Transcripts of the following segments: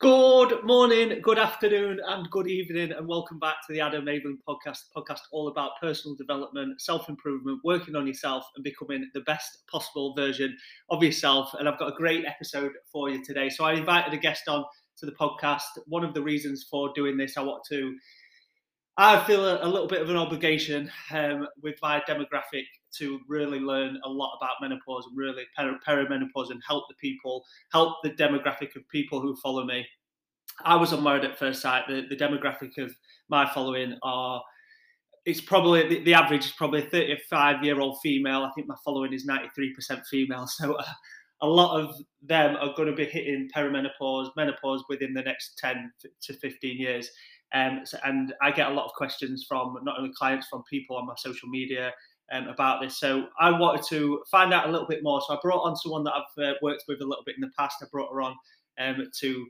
Good morning, good afternoon, and good evening, and welcome back to the Adam Mablin podcast. Podcast all about personal development, self improvement, working on yourself, and becoming the best possible version of yourself. And I've got a great episode for you today. So I invited a guest on to the podcast. One of the reasons for doing this, I want to I feel a, a, little bit of an obligation um, with my demographic to really learn a lot about menopause and really per- perimenopause and help the people, help the demographic of people who follow me. I was on Married at First Sight. The, the demographic of my following are, it's probably, the, the average is probably a 35 year old female. I think my following is 93% female. So uh, a lot of them are going to be hitting perimenopause, menopause within the next 10 to 15 years. Um, so, and I get a lot of questions from not only clients, from people on my social media um, about this. So I wanted to find out a little bit more. So I brought on someone that I've uh, worked with a little bit in the past. I brought her on um, to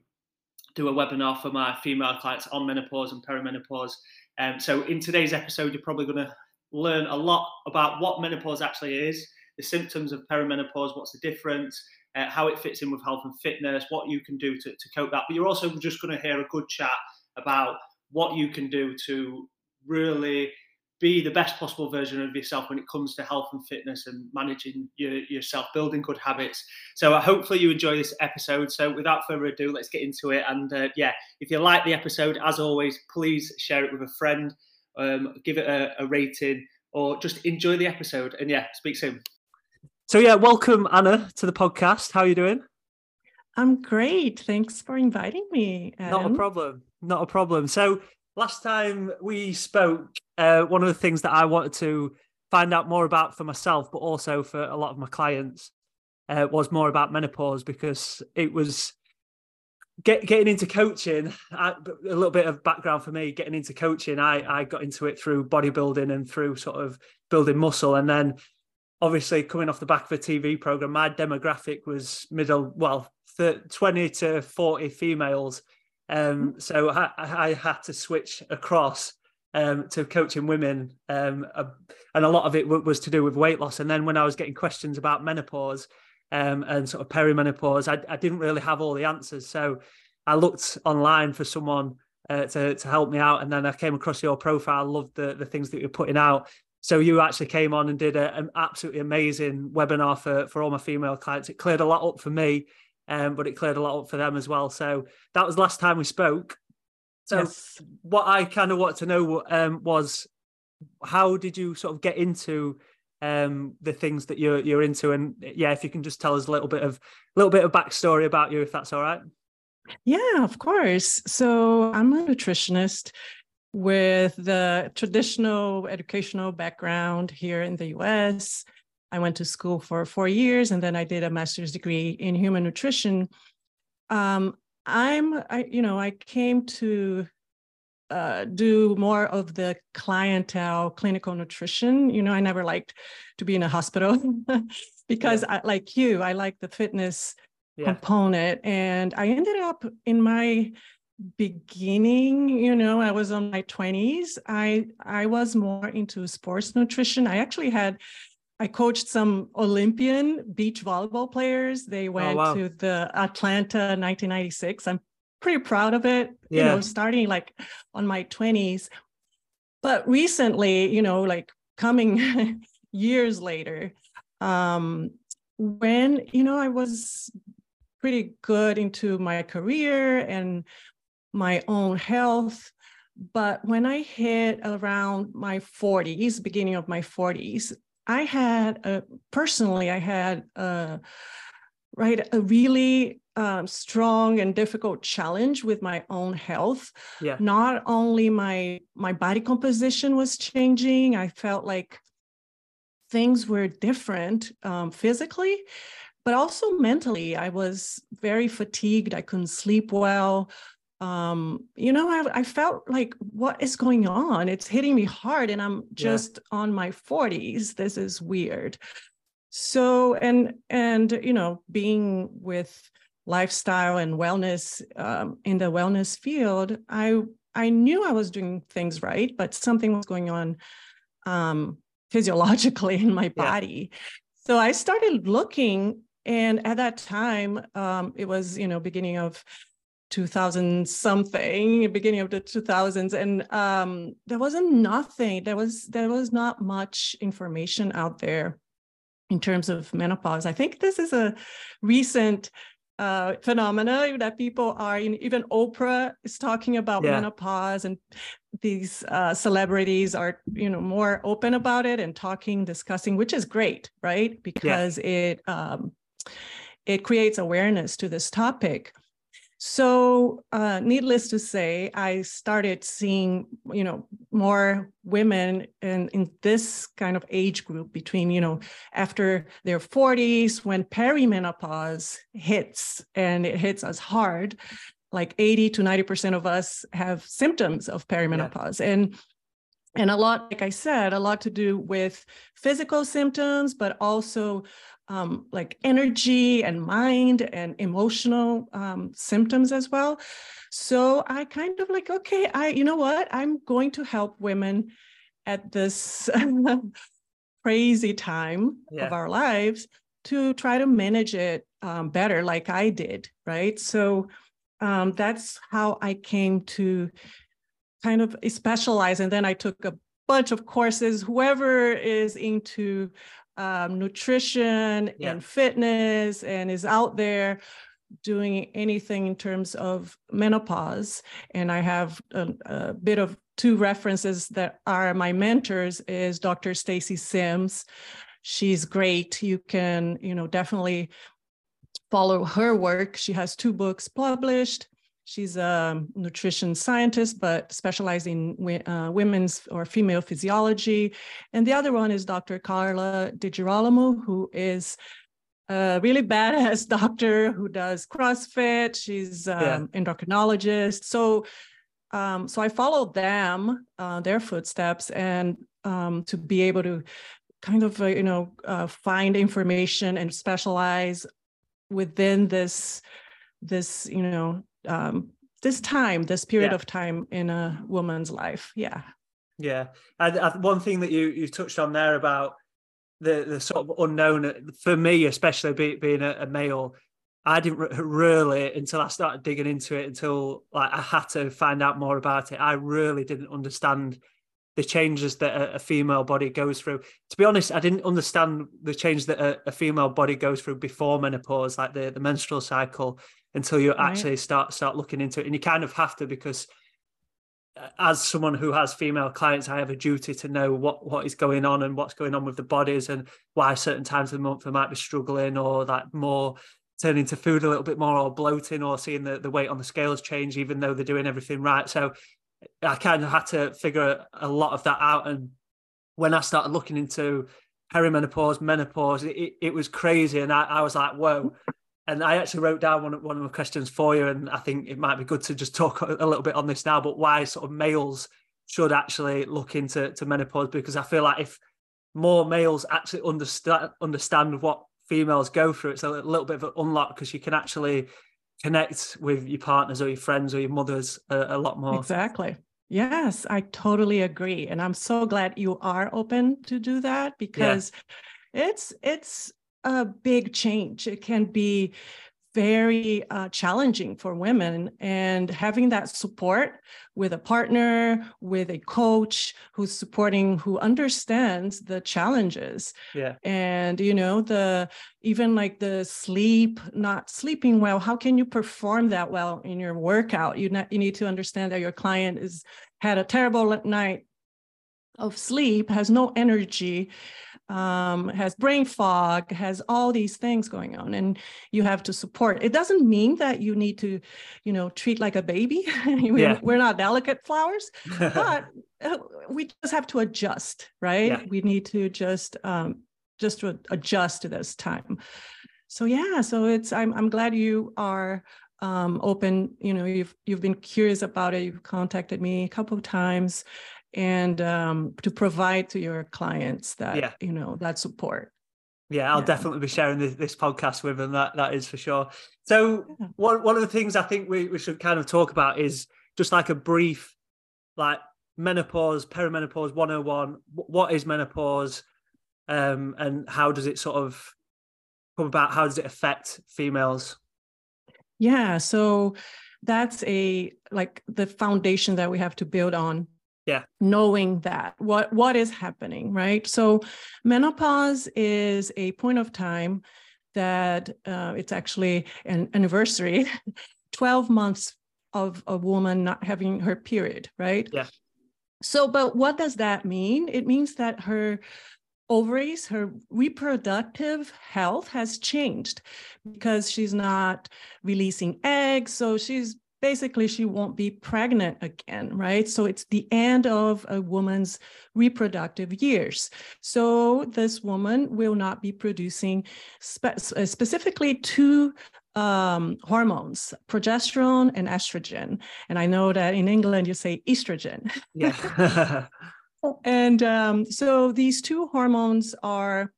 do a webinar for my female clients on menopause and perimenopause. Um, so in today's episode, you're probably going to learn a lot about what menopause actually is, the symptoms of perimenopause, what's the difference, uh, how it fits in with health and fitness, what you can do to, to cope that. But you're also just going to hear a good chat about what you can do to really be the best possible version of yourself when it comes to health and fitness and managing your, yourself, building good habits. So uh, hopefully you enjoy this episode. So without further ado, let's get into it. And uh, yeah, if you like the episode, as always, please share it with a friend, um, give it a, a rating, or just enjoy the episode. And yeah, speak soon. So yeah, welcome Anna to the podcast. How are you doing? I'm great. Thanks for inviting me. Adam. Not a problem. Not a problem. So last time we spoke, uh, one of the things that I wanted to find out more about for myself, but also for a lot of my clients, uh, was more about menopause because it was get, getting into coaching. I, a little bit of background for me: getting into coaching, I I got into it through bodybuilding and through sort of building muscle, and then obviously coming off the back of a TV program, my demographic was middle, well, 20 to 40 females um, mm-hmm. so I, I, had to switch across um, to coaching women, um, uh, and a lot of it w- was to do with weight loss. And then when I was getting questions about menopause um, and sort of perimenopause, I, I, didn't really have all the answers. So I looked online for someone uh, to to help me out, and then I came across your profile. Loved the the things that you're putting out. So you actually came on and did a, an absolutely amazing webinar for for all my female clients. It cleared a lot up for me um, but it cleared a lot up for them as well. So that was last time we spoke. So yes. what I kind of wanted to know um, was how did you sort of get into um, the things that you're you're into, and yeah, if you can just tell us a little bit of a little bit of backstory about you, if that's all right. Yeah, of course. So I'm a nutritionist with the traditional educational background here in the US. I went to school for four years and then I did a master's degree in human nutrition. Um, I'm, I, you know, I came to uh, do more of the clientele clinical nutrition. You know, I never liked to be in a hospital because yeah. I, like you, I like the fitness yeah. component. And I ended up in my beginning you know i was on my 20s i i was more into sports nutrition i actually had I coached some Olympian beach volleyball players. They oh, went oh, wow. to the Atlanta 1996. I'm pretty proud of it, yeah. you know, starting like on my 20s. But recently, you know, like coming years later, um, when, you know, I was pretty good into my career and my own health. But when I hit around my 40s, beginning of my 40s, I had a, personally, I had a, right a really um, strong and difficult challenge with my own health. Yeah. Not only my my body composition was changing, I felt like things were different um, physically, but also mentally. I was very fatigued. I couldn't sleep well um, you know, I, I, felt like, what is going on? It's hitting me hard, and I'm just yeah. on my 40s. This is weird. So, and and you know, being with lifestyle and wellness um, in the wellness field, I I knew I was doing things right, but something was going on um, physiologically in my body. Yeah. So I started looking, and at that time, um, it was you know beginning of 2000 something beginning of the 2000s and um, there wasn't nothing there was there was not much information out there in terms of menopause i think this is a recent uh, phenomena that people are in, even Oprah is talking about yeah. menopause and these uh, celebrities are you know more open about it and talking discussing which is great right because yeah. it um, it creates awareness to this topic so, uh, needless to say, I started seeing, you know, more women in, in this kind of age group between, you know, after their 40s, when perimenopause hits and it hits us hard, like 80 to 90% of us have symptoms of perimenopause. Yeah. And and a lot, like I said, a lot to do with physical symptoms, but also um, like energy and mind and emotional um, symptoms as well. So I kind of like, okay, I, you know what? I'm going to help women at this crazy time yeah. of our lives to try to manage it um, better, like I did, right? So um, that's how I came to kind of specialize. And then I took a bunch of courses. Whoever is into um, nutrition yeah. and fitness and is out there doing anything in terms of menopause. And I have a, a bit of two references that are my mentors is Dr. Stacy Sims. She's great. You can, you know, definitely follow her work. She has two books published. She's a nutrition scientist, but specializing in uh, women's or female physiology. And the other one is Dr. Carla DiGirolamo, who is a really badass doctor who does CrossFit. She's um, yeah. endocrinologist. So, um, so I followed them, uh, their footsteps, and um, to be able to kind of, uh, you know, uh, find information and specialize within this this you know um, this time, this period yeah. of time in a woman's life. Yeah. Yeah, and one thing that you you touched on there about the the sort of unknown for me, especially be, being a, a male, I didn't really until I started digging into it until like I had to find out more about it. I really didn't understand the changes that a, a female body goes through. To be honest, I didn't understand the change that a, a female body goes through before menopause, like the the menstrual cycle until you right. actually start start looking into it. And you kind of have to because uh, as someone who has female clients i have a duty to know what what is going on and what's going on with the bodies and why certain times of the month they might be struggling or that more turning to food a little bit more or bloating or seeing the, the weight on the scales change even though they're doing everything right. So i kind of had to figure a lot of that out. And when i started looking into perimenopause menopause it, it was crazy. And I, I was like whoa and I actually wrote down one, of, one of the questions for you, and I think it might be good to just talk a little bit on this now. But why sort of males should actually look into to menopause? Because I feel like if more males actually understand understand what females go through, it's a little bit of an unlock because you can actually connect with your partners or your friends or your mothers a, a lot more. Exactly. Yes, I totally agree, and I'm so glad you are open to do that because yeah. it's it's a big change. It can be very uh, challenging for women and having that support with a partner with a coach who's supporting who understands the challenges. Yeah. And you know the even like the sleep not sleeping well how can you perform that well in your workout? You, not, you need to understand that your client is had a terrible night of sleep has no energy um, has brain fog, has all these things going on, and you have to support. It doesn't mean that you need to, you know, treat like a baby. we're, yeah. we're not delicate flowers, but uh, we just have to adjust, right? Yeah. We need to just um, just to adjust to this time. So yeah, so it's I'm I'm glad you are um, open. You know, you've you've been curious about it. You've contacted me a couple of times and um, to provide to your clients that yeah. you know that support yeah i'll yeah. definitely be sharing this, this, podcast with them that that is for sure so yeah. one, one of the things i think we, we should kind of talk about is just like a brief like menopause perimenopause 101 what is menopause um, and how does it sort of come about how does it affect females yeah so that's a like the foundation that we have to build on yeah. knowing that what what is happening right? So menopause is a point of time that uh, it's actually an anniversary 12 months of a woman not having her period right? Yeah. So but what does that mean? It means that her ovaries, her reproductive health has changed because she's not releasing eggs. So she's basically she won't be pregnant again right? So it's the end of a woman's reproductive years. So this woman will not be producing spe- specifically two um, hormones progesterone and estrogen. And i know that in england you say estrogen. Yeah. And um, so these two hormones are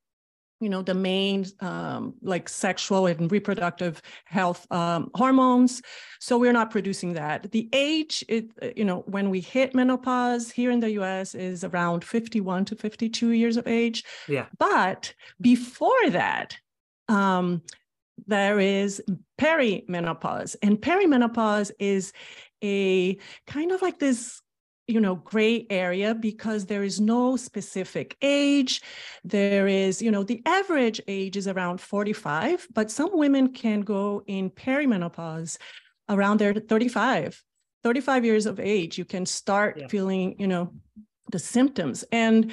you know the main um, like sexual and reproductive health um, hormones. So we're not producing that. The age it you know when we hit menopause here in the us is around 51 to 52 years of age. Yeah. But before that um, there is perimenopause. And perimenopause is a kind of like this you know gray area because there is no specific age. There is you know the average age is around 45 but some women can go in perimenopause around their 35 35 years of age you can start yeah. feeling you know the symptoms. And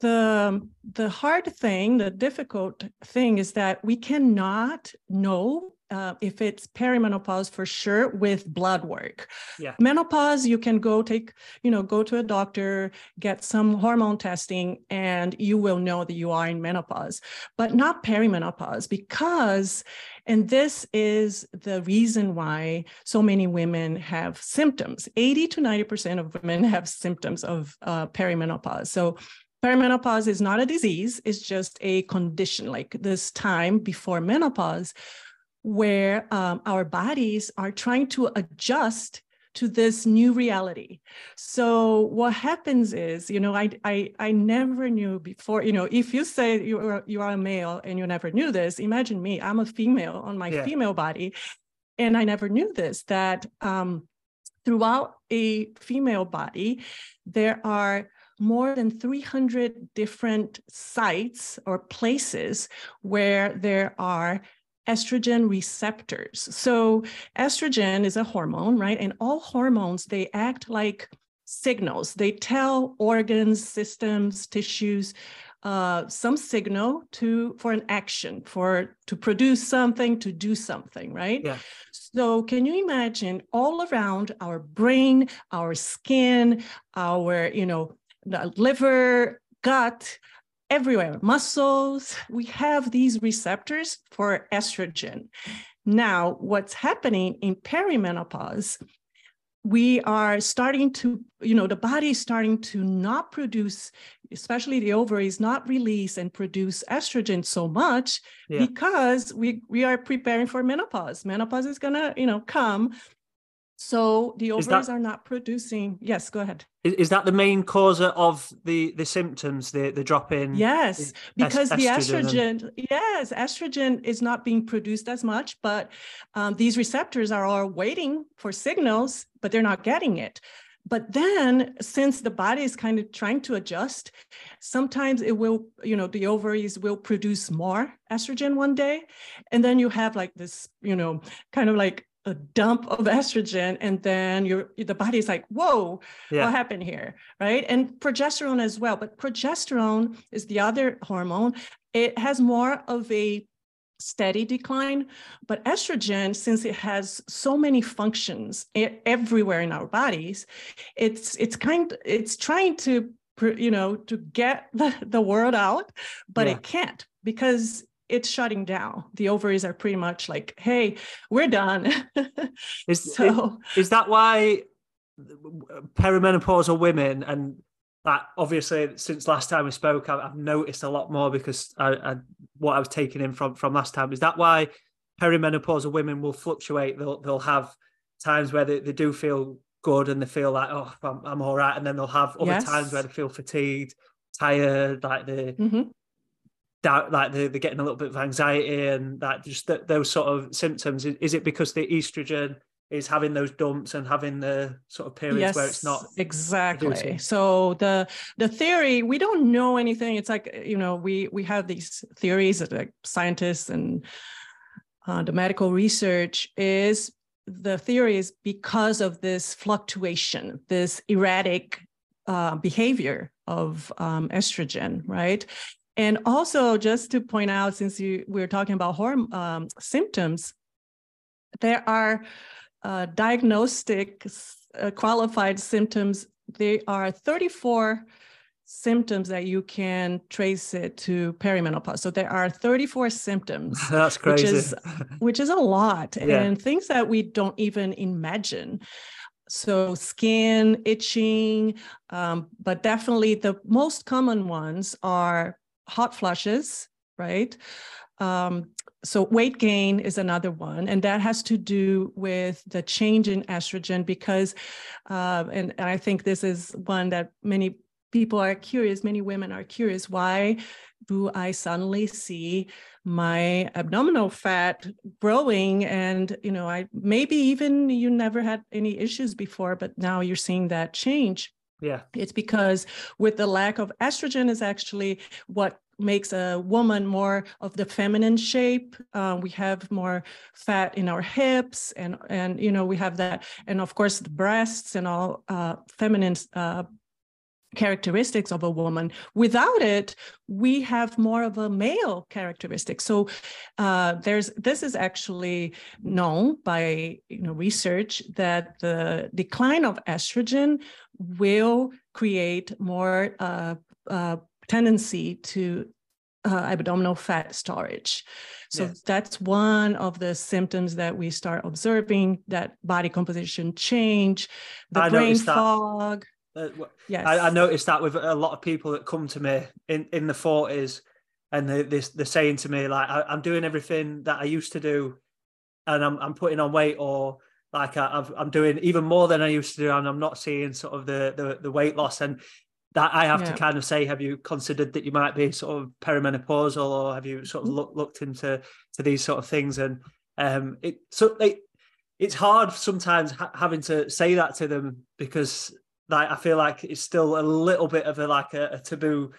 the the hard thing the difficult thing is that we cannot know uh, if it's perimenopause for sure with blood work. Yeah. Menopause, you can go take, you know, go to a doctor, get some hormone testing, and you will know that you are in menopause, but not perimenopause because, and this is the reason why so many women have symptoms. 80 to 90% of women have symptoms of uh, perimenopause. So perimenopause is not a disease, it's just a condition like this time before menopause where um, our bodies are trying to adjust to this new reality. So what happens is, you know, I I I never knew before, you know, if you say you are you are a male and you never knew this, imagine me, I'm a female on my yeah. female body. And I never knew this, that um, throughout a female body, there are more than 300 different sites or places where there are estrogen receptors. So estrogen is a hormone, right? And all hormones, they act like signals. They tell organs, systems, tissues uh, some signal to for an action, for to produce something, to do something, right? Yeah. So can you imagine all around our brain, our skin, our, you know, liver, gut, everywhere, muscles, we have these receptors for estrogen. Now, what's happening in perimenopause, we are starting to, you know, the body is starting to not produce, especially the ovaries, not release and produce estrogen so much yeah. because we we are preparing for menopause. Menopause is gonna, you know, come so the ovaries that, are not producing. Yes, go ahead. Is, is, that the main cause of the the symptoms, the the drop in? Yes, because the estrogen. And... Yes, estrogen is not being produced as much, but um, these receptors are all waiting for signals, but they're not getting it. But then, since the body is kind of trying to adjust, sometimes it will, you know, the ovaries will produce more estrogen one day, and then you have like this, you know, kind of like a dump of estrogen and then your the body's like whoa yeah. what happened here right and progesterone as well but progesterone is the other hormone it has more of a steady decline but estrogen since it has so many functions everywhere in our bodies it's it's kind it's trying to you know to get the, the word out but yeah. it can't because it's shutting down. The ovaries are pretty much like, hey, we're done. is, so, is, is that why perimenopausal women and that obviously since last time we spoke, I've, noticed a lot more because I, I, what I was taking in from from last time. Is that why perimenopausal women will fluctuate? They'll they'll have times where they, they do feel good and they feel like oh I'm, I'm all right, and then they'll have other yes. times where they feel fatigued, tired, like they mm-hmm doubt like they're, they're, getting a little bit of anxiety and that just th- those sort of symptoms is, it because the estrogen is having those dumps and having the sort of periods yes, where it's not exactly. Producing. so the the theory we don't know anything. It's like you know we we have these theories that like scientists and uh, the medical research is the theory is because of this fluctuation this erratic uh, behavior of um, estrogen right and also just to point out since you, we're talking about hormone um, symptoms there are uh, diagnostic uh, qualified symptoms, there are 34 symptoms that you can trace it to perimenopause. So there are 34 symptoms. That's crazy. Which is, which is a lot yeah. and things that we don't even imagine. So skin, itching, um, but definitely the most common ones are hot flushes, right? Um, so weight gain is another one and that has to do with the change in estrogen because uh, and, and i think this is one that many people are curious many women are curious why do i suddenly see my abdominal fat growing and you know i maybe even you never had any issues before but now you're seeing that change yeah it's because with the lack of estrogen is actually what makes a woman more of the feminine shape. Uh, we have more fat in our hips, and and you know we have that, and of course the breasts and all uh, feminine uh, characteristics of a woman. Without it, we have more of a male characteristic. So uh, there's this is actually known by you know research that the decline of estrogen will create more uh, uh, tendency to uh, abdominal fat storage. So yes. that's one of the symptoms that we start observing that body composition change, the I brain fog. Uh, yes. I, I, noticed that with a lot of people that come to me in, in the 40s and they, they, they're saying to me, like, I, am doing everything that I used to do and I'm, I'm putting on weight or like I, am doing even more than I used to do and I'm not seeing sort of the, the, the weight loss. And that I have yeah. to kind of say, have you considered that you might be sort of perimenopausal, or have you sort of look, looked into to these sort of things? And um, it so it, it's hard sometimes ha- having to say that to them because like I feel like it's still a little bit of a like a, a taboo,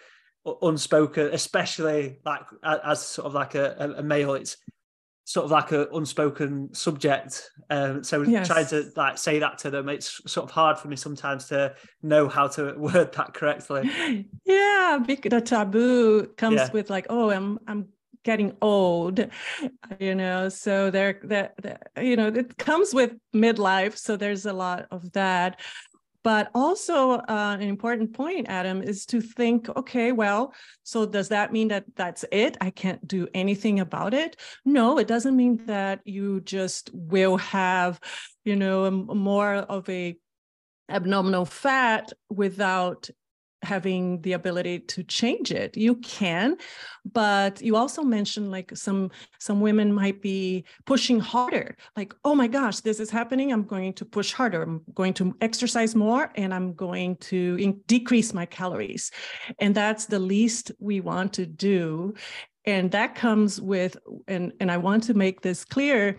unspoken, especially like as sort of like a, a male. It's sort of like an unspoken subject. Um, so yes. trying to like say that to them, it's sort of hard for me sometimes to know how to word that correctly. Yeah, the taboo comes yeah. with like, oh, I'm I'm getting old, you know. So there, that you know, it comes with midlife. So there's a lot of that. But also, uh, an important point, Adam, is to think okay, well, so does that mean that that's it? I can't do anything about it? No, it doesn't mean that you just will have, you know, more of a abdominal fat without having the ability to change it. You can but you also mentioned like some some women might be pushing harder. Like oh my gosh this is happening. I'm going to push harder. I'm going to exercise more and i'm going to in- decrease my calories. And that's the least we want to do. And that comes with and and i want to make this clear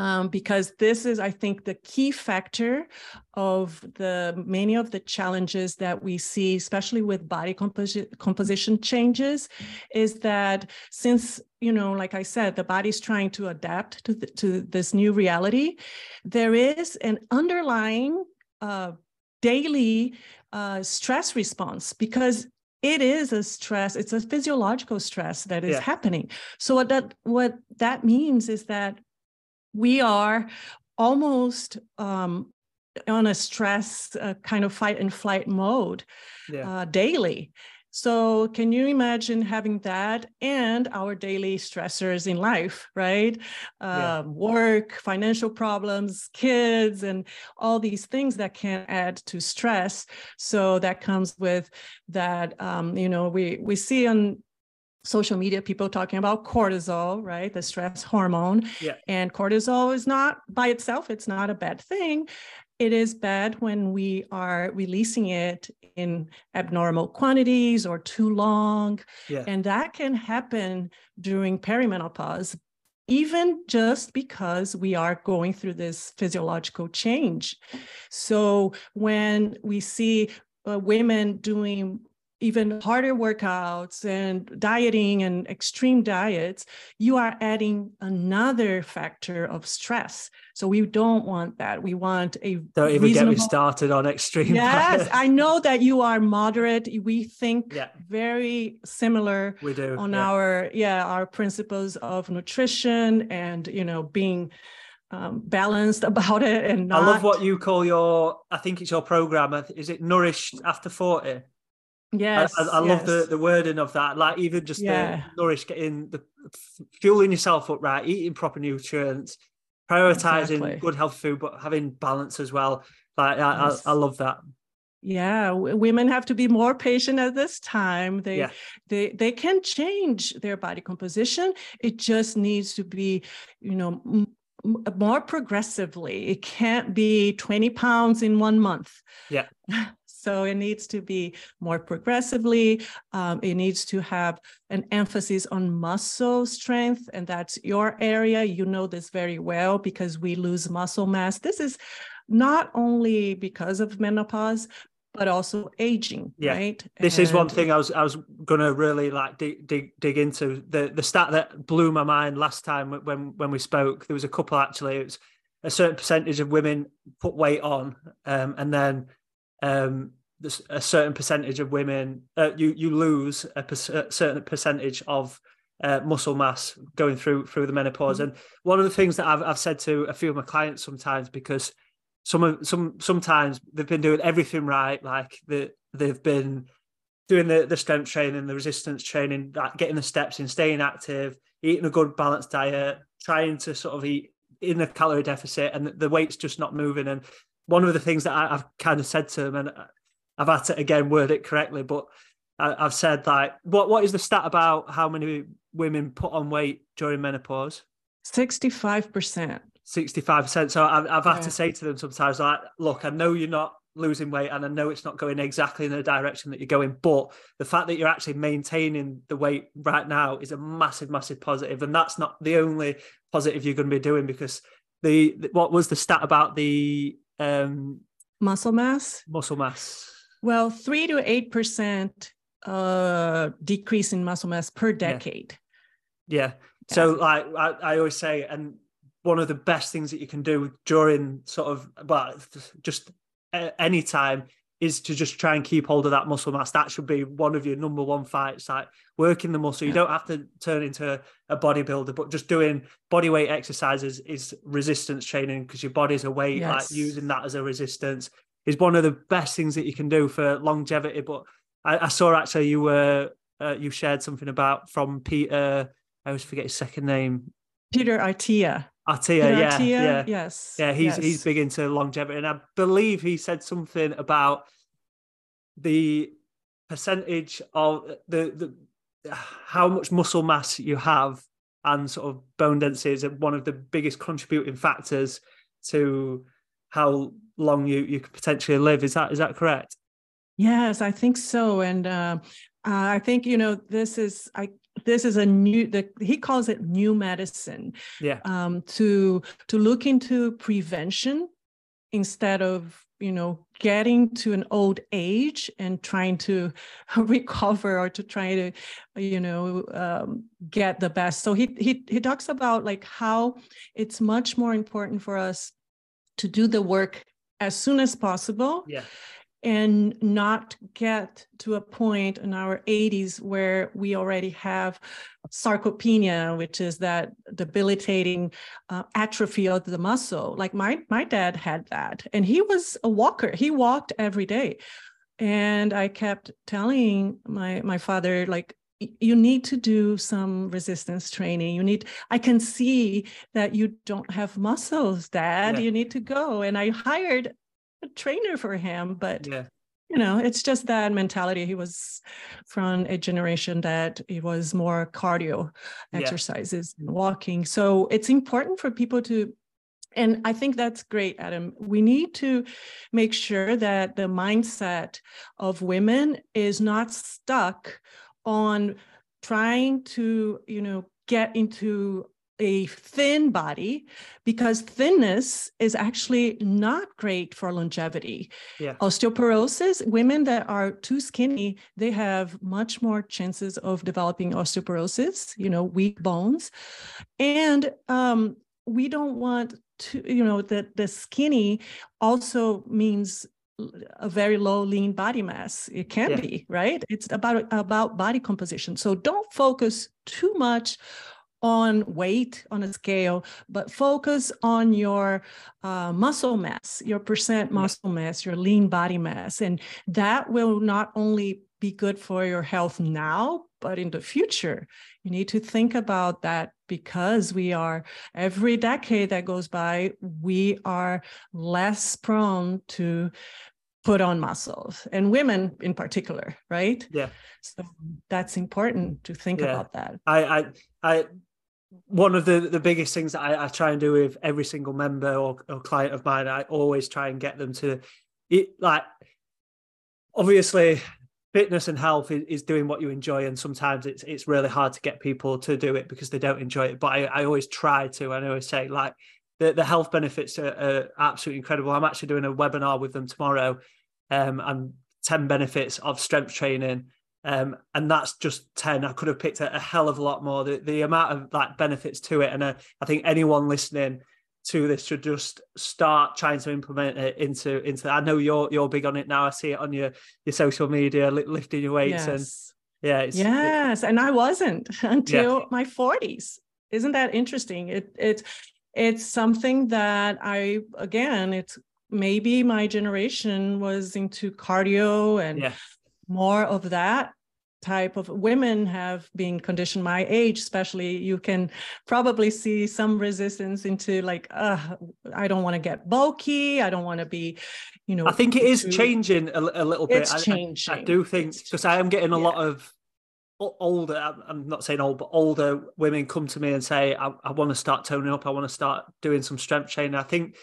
um, because this is, I think, the key factor of the many of the challenges that we see, especially with body composi- composition changes, is that since you know, like I said, the body's trying to adapt to the, to this new reality, there is an underlying uh, daily uh, stress response because it is a stress it's a physiological stress that is yeah. happening so what that what that means is that we are almost um, on a stress uh, kind of fight and flight mode yeah. uh, daily. So, can you imagine having that and our daily stressors in life, right? Yeah. Um, work, financial problems, kids, and all these things that can add to stress. So that comes with that. Um, you know, we we see on social media people talking about cortisol right the stress hormone yeah. and cortisol is not by itself it's not a bad thing it is bad when we are releasing it in abnormal quantities or too long yeah. and that can happen during perimenopause even just because we are going through this physiological change. So when we see uh, women doing even harder workouts and dieting and extreme diets, you are adding another factor of stress. So we don't want that. We want a don't even reasonable... get me started on extreme. Yes, I know that you are moderate. We think yeah. very similar. We do on yeah. our yeah our principles of nutrition and you know being um, balanced about it and not... I love what you call your. I think it's your program. Is it nourished after forty? Yes, I, I, I yes. love the the wording of that. Like even just yeah. the nourish, getting the fueling yourself up right, eating proper nutrients, prioritizing exactly. good health food, but having balance as well. Like yes. I, I, love that. Yeah, women have to be more patient at this time. They yeah. they they can change their body composition. It just needs to be, you know, m- more progressively. It can't be 20 pounds in one month. Yeah. So it needs to be more progressively. Um, it needs to have an emphasis on muscle strength, and that's your area. You know this very well because we lose muscle mass. This is not only because of menopause, but also aging. Yeah. Right. This and... is one thing I was I was gonna really like dig, dig dig into the the stat that blew my mind last time when when we spoke. There was a couple actually. It was a certain percentage of women put weight on, um, and then um, a certain percentage of women, uh, you you lose a, per- a certain percentage of uh, muscle mass going through through the menopause. Mm-hmm. And one of the things that I've I've said to a few of my clients sometimes because some of some sometimes they've been doing everything right, like the they've been doing the, the strength training, the resistance training, like getting the steps in, staying active, eating a good balanced diet, trying to sort of eat in a calorie deficit, and the weight's just not moving. And one of the things that I, have kind of said to them, and I've had to again word it correctly, but I, have said like, what what is the stat about how many women put on weight during menopause? Sixty five percent. Sixty five percent. So I've, I've had yeah. to say to them sometimes like, look, I know you're not losing weight and I know it's not going exactly in the direction that you're going, but the fact that you're actually maintaining the weight right now is a massive, massive positive, and that's not the only positive you're going to be doing because the what was the stat about the um, muscle mass? Muscle mass. Well, three to eight percent uh, decrease in muscle mass per decade. Yeah. yeah. So, like I, I always say, and one of the best things that you can do during sort of, well, just any time is to just try and keep hold of that muscle mass. That should be one of your number one fights, like working the muscle. You don't have to turn into a bodybuilder, but just doing body weight exercises is resistance training because your body's a weight, yes. like using that as a resistance is one of the best things that you can do for longevity. But I, I saw actually you were uh, you shared something about from Peter. I always forget his second name. Peter Attia, yeah, yeah, yes, yeah. He's yes. he's big into longevity, and I believe he said something about the percentage of the the how much muscle mass you have and sort of bone density is one of the biggest contributing factors to how long you you could potentially live. Is that is that correct? Yes, I think so. And uh, I think you know this is I this is a new the, he calls it new medicine. Yeah. Um, to to look into prevention instead of you know getting to an old age and trying to recover or to try to you know um, get the best so he, he he talks about like how it's much more important for us to do the work as soon as possible. Yeah. And not get to a point in our 80s where we already have sarcopenia, which is that debilitating uh, atrophy of the muscle. Like my my dad had that, and he was a walker. He walked every day, and I kept telling my my father like you need to do some resistance training you need i can see that you don't have muscles dad yeah. you need to go and i hired a trainer for him but yeah. you know it's just that mentality. He was from a generation that it was more cardio exercises yeah. and walking. So it's important for people to and i think that's great adam. We need to make sure that the mindset of women is not stuck on trying to you know get into a thin body because thinness is actually not great for longevity. Yeah. Osteoporosis, women that are too skinny, they have much more chances of developing osteoporosis, you know, weak bones. And um, we don't want to, you know, that the skinny also means a very low lean body mass it can yeah. be right it's about about body composition so don't focus too much on weight on a scale, but focus on your uh, muscle mass, your percent muscle mass, your lean body mass. And that will not only be good for your health now, but in the future. You need to think about that because we are, every decade that goes by, we are less prone to put on muscles and women in particular right yeah so that's important to think yeah. about that i i i one of the, the biggest things that I, I, try and do with every single member or, or, client of mine, I always try and get them to it like obviously fitness and health is, is, doing what you enjoy and sometimes it's it's really hard to get people to do it because they don't enjoy it. But I, I always try to and I always say like the, the health benefits are, are absolutely incredible. I'm actually doing a webinar with them tomorrow um and 10 benefits of strength training um, and that's just 10 i could have picked a, a, hell of a lot more. The, the amount of like benefits to it and uh, i think anyone listening to this should just start trying to implement it into into i know you're you're big on it now. I see it on your your social media lifting your weights yes. and yeah yes and i wasn't until yeah. my 40s isn't that interesting? It it it's something that i again it's maybe my generation was into cardio and yeah more of that type of women have been conditioned my age especially you can probably see some resistance into like uh i don't want to get bulky i don't want to be you know i think it is too... changing a, a, little bit it's changing. I, I, do think because i am getting a yeah. lot of older i'm not saying old but older women come to me and say I, I want to start toning up i want to start doing some strength training i think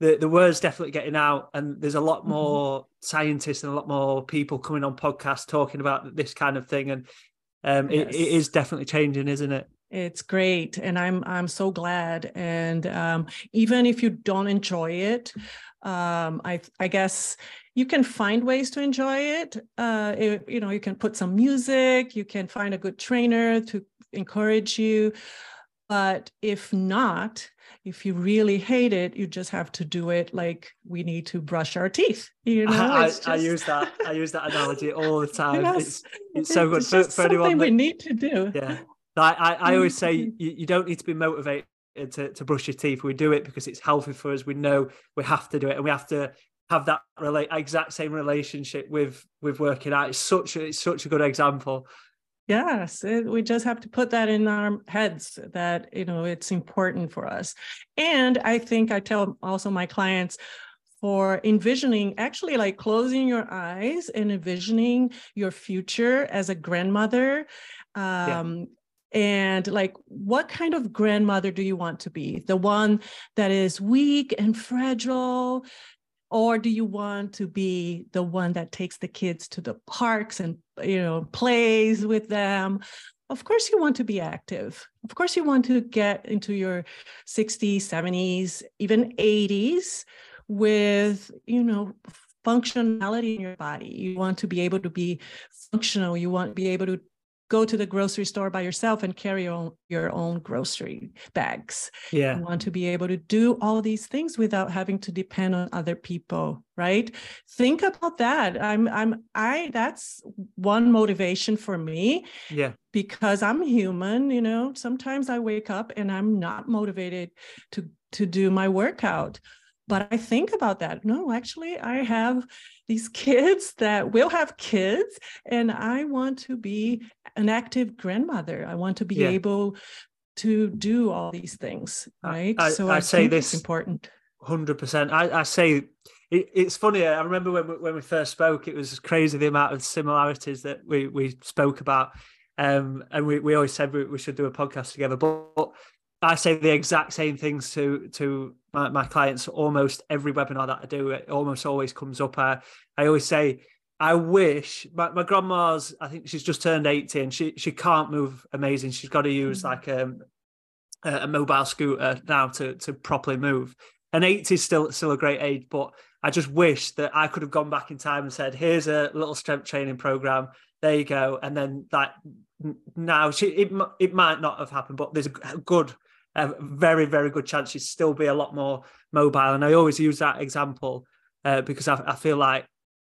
the, the word's definitely getting out and there's a lot mm-hmm. more mm-hmm. scientists and a lot more people coming on podcasts talking about this kind of thing and um, yes. it, it is definitely changing isn't it it's great and i'm i'm so glad and um, even if you don't enjoy it um, i i guess you can find ways to enjoy it. Uh, it you know you can put some music you can find a good trainer to encourage you but if not if you really hate it, you just have to do it like we need to brush our teeth. You know, I, just... I use that. I use that analogy all the time. Yes. It's, it's so good for, for anyone that, we need to do. Yeah, I, I, I always say mm-hmm. you, you don't need to be motivated to, to brush your teeth. We do it because it's healthy for us. We know we have to do it, and we have to have that relate exact same relationship with with working out. It's such a, it's such a good example. Yes, it, we just have to put that in our heads that you know it's important for us. And I think I tell also my clients for envisioning actually like closing your eyes and envisioning your future as a grandmother um, yeah. and like what kind of grandmother do you want to be the one that is weak and fragile or do you want to be the one that takes the kids to the parks and you know plays with them? Of course you want to be active. Of course you want to get into your 60s 70s even 80s with you know functionality in your body. You want to be able to be functional. You want to be able to go to the grocery store by yourself and carry your own, your own grocery bags. Yeah. You want to be able to do all these things without having to depend on other people, right? Think about that. I'm I'm I that's one motivation for me. Yeah. Because I'm human, you know, sometimes I wake up and I'm not motivated to to do my workout but I think about that. No, actually, I have these kids that will have kids, and I want to be an active grandmother. I want to be yeah. able to do all these things, right? I, so I, I say this important. Hundred percent. I, I say it, it's funny. I remember when we, when we first spoke, it was crazy the amount of similarities that we we spoke about. Um, and we, we always said we, we should do a podcast together. But, but I say the exact same things to to my, my, clients almost every webinar that I do. It almost always comes up. I, I always say, I wish my, my grandma's. I think she's just turned eighty, and she she can't move amazing. She's got to use mm-hmm. like um a mobile scooter now to to properly move. And 80 is still still a great age, but I just wish that I could have gone back in time and said, "Here's a little strength training program. There you go." And then that now she, it it might not have happened, but there's a good, a very very good chance she'd still be a lot more mobile. And I always use that example uh, because I, I feel like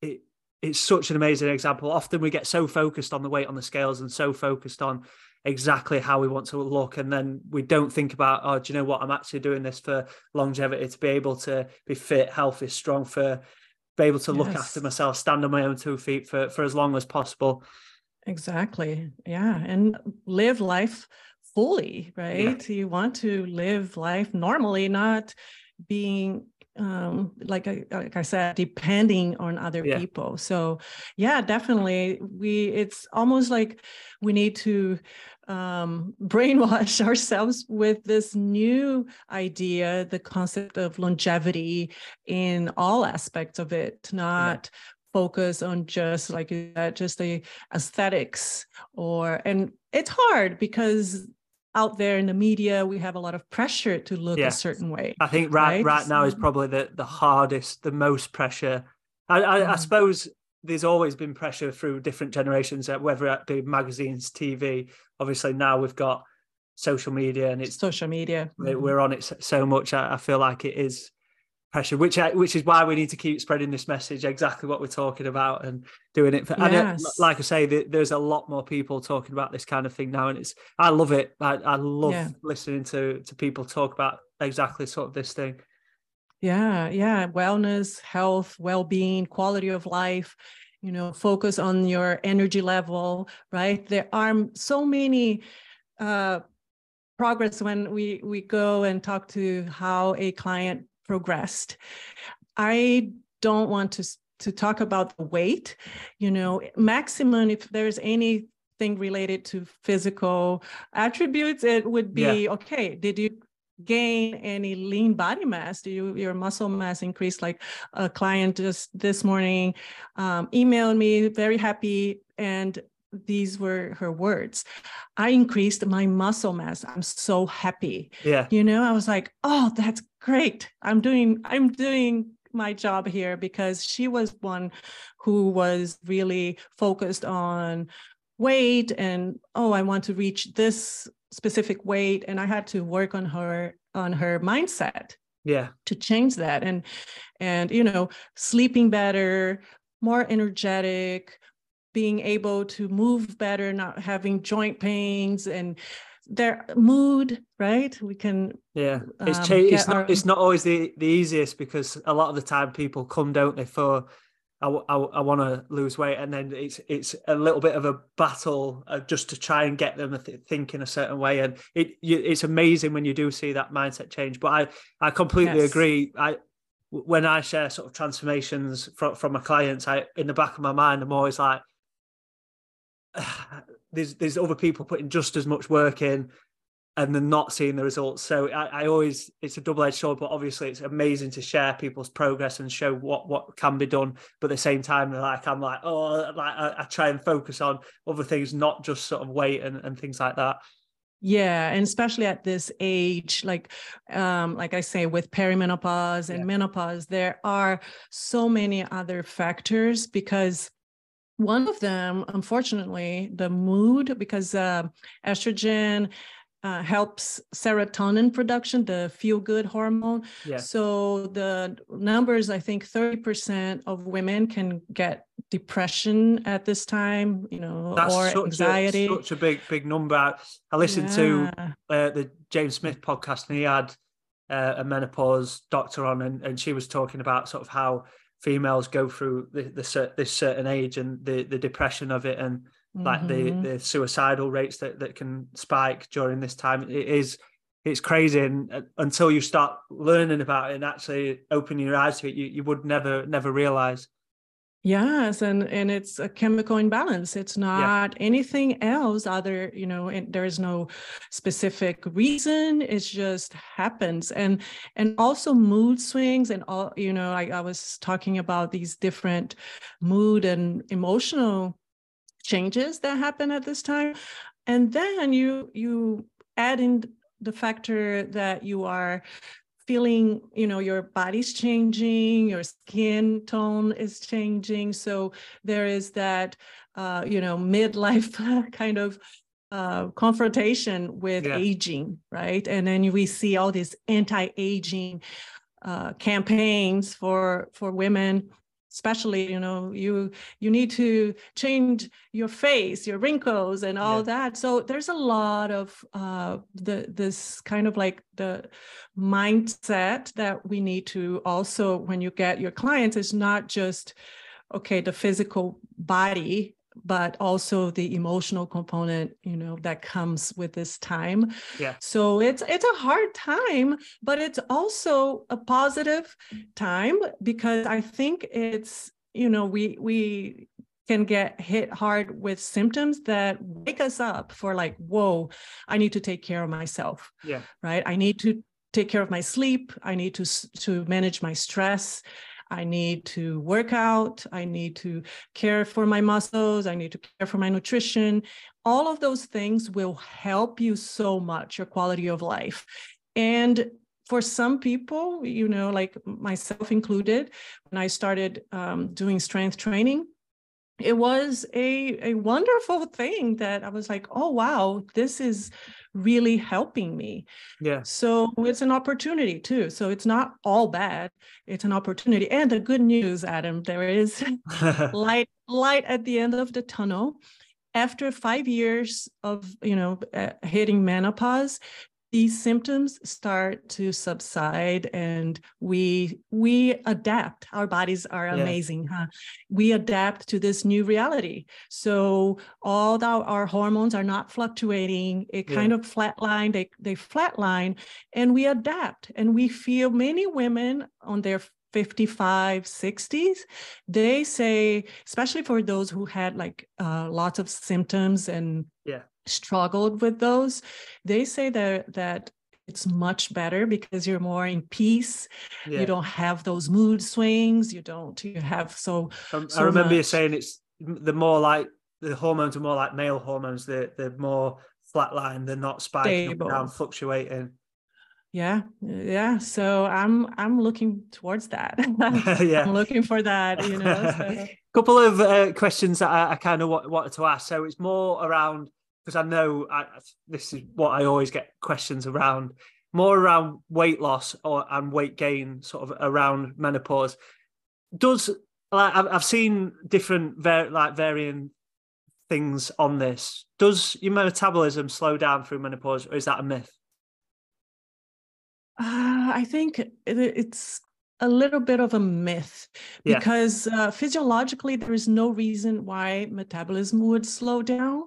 it it's such an amazing example. Often we get so focused on the weight on the scales and so focused on exactly how we want to look and then we don't think about oh do you know what i'm actually doing this for longevity to be able to be fit healthy strong for be able to yes. look after myself stand on my own two feet for for as long as possible exactly yeah and live life fully right yeah. you want to live life normally not being um, like I, like I said, depending on other yeah. people. So yeah, definitely. We it's almost like we need to um, brainwash ourselves with this new idea, the concept of longevity in all aspects of it, not yeah. focus on just like that, just the aesthetics or and it's hard because out there in the media we have a lot of pressure to look yeah. a certain way i think right right, right now is probably the the hardest the most pressure i i, mm. I suppose there's always been pressure through different generations whether it be magazines tv obviously now we've got social media and it's social media mm-hmm. we're on it so much I, I feel like it is pressure, which which is why we need to keep spreading this message exactly what we're talking about and doing it. For, yes. and it, like I say, there's a lot more people talking about this kind of thing now, and it's I love it. I, I love yeah. listening to to people talk about exactly sort of this thing. Yeah, yeah, wellness, health, well-being, quality of life. You know, focus on your energy level. Right, there are so many. Uh, progress when we we go and talk to how a client progressed. I don't want to to talk about the weight. You know, maximum if there's anything related to physical attributes, it would be yeah. okay. Did you gain any lean body mass? Do you, your muscle mass increase? Like a client just this morning um, emailed me, very happy, and these were her words. I increased my muscle mass. I'm so happy. Yeah. You know i was like oh that's great. I'm doing i'm doing my job here because she was one who was really focused on weight and oh i want to reach this specific weight and i had to work on her on her mindset yeah. to change that. And and you know sleeping better more energetic being able to move better, not having joint pains and their mood, right? We can yeah. It's um, cha- it's not our... it's not always the the easiest because a lot of the time people come, don't they, for I, I, I want to lose weight, and then it's it's a little bit of a battle uh, just to try and get them th- thinking a certain way, and it you, it's amazing when you do see that mindset change. But I I completely yes. agree. I when I share sort of transformations from from my clients, I in the back of my mind, I'm always like, there's there's other people putting just as much work in and they're not seeing the results. So I, I always it's a double edged sword, but obviously it's amazing to share people's progress and show what what can be done. But at the same time, like I'm like oh, like I, I try and focus on other things, not just sort of weight and, and things like that. Yeah, and especially at this age, like um, like I say, with perimenopause and yeah. menopause, there are so many other factors because one of them, unfortunately, the mood, because uh, estrogen uh, helps serotonin production, the feel good hormone. Yeah. So the numbers, I think 30% of women can get depression at this time, you know, That's or such anxiety. A, such a big, big number. I listened yeah. to uh, the James Smith podcast and he had uh, a menopause doctor on and, and she was talking about sort of how females go through the, the, this certain age and the the depression of it and like mm-hmm. the the suicidal rates that that can spike during this time. It is it's crazy. And uh, until you start learning about it and actually opening your eyes to it you, you would never never realize Yes, and and it's a chemical imbalance. It's not yeah. anything else other, you know, there is no specific reason. It just happens. And and also mood swings and all, you know, I, I was talking about these different mood and emotional changes that happen at this time. And then you you add in the factor that you are feeling you know your body's changing your skin tone is changing. So there is that uh, you know midlife kind of uh, confrontation with yeah. aging right? And then we see all these anti-aging uh, campaigns for for women especially you know you you need to change your face your wrinkles and all yeah. that so there's a lot of uh the this kind of like the mindset that we need to also when you get your clients is not just okay the physical body but also the emotional component you know that comes with this time. Yeah. So it's it's a hard time but it's also a positive time because i think it's you know we we can get hit hard with symptoms that wake us up for like whoa i need to take care of myself yeah. right? I need to take care of my sleep. I need to to manage my stress I need to work out. I need to care for my muscles. I need to care for my nutrition. All of those things will help you so much, your quality of life. And for some people, you know, like myself included, when I started um, doing strength training, it was a, a wonderful thing that I was like, oh, wow, this is really helping me. Yeah. So it's an opportunity too. So it's not all bad. It's an opportunity. And the good news, Adam, there is light light at the end of the tunnel. After five years of you know uh, hitting menopause, these symptoms start to subside and we we adapt. Our bodies are yeah. amazing huh? We adapt to this new reality. So all the, our hormones are not fluctuating. It yeah. kind of flatline they they flatline and we adapt. And we feel many women on their 55 60s they say especially for those who had like uh, lots of symptoms and yeah struggled with those, they say that that it's much better because you're more in peace. Yeah. You don't have those mood swings. You don't. You have so. Um, so I remember much. you saying it's the more like the hormones are more like male hormones. They're they're more flatline. They're not spiking down, fluctuating. Yeah, yeah. So I'm I'm looking towards that. yeah, I'm looking for that. You know. So. Couple of uh, questions that I, I kind of wanted to ask. So it's more around because I know I, this is what I always get questions around, more around weight loss or and weight gain, sort of around menopause. Does like I've seen different like varying things on this. Does your metabolism slow down through menopause, or is that a myth? Uh, I think it's a little bit of a myth yeah. because uh, physiologically there is no reason why metabolism would slow down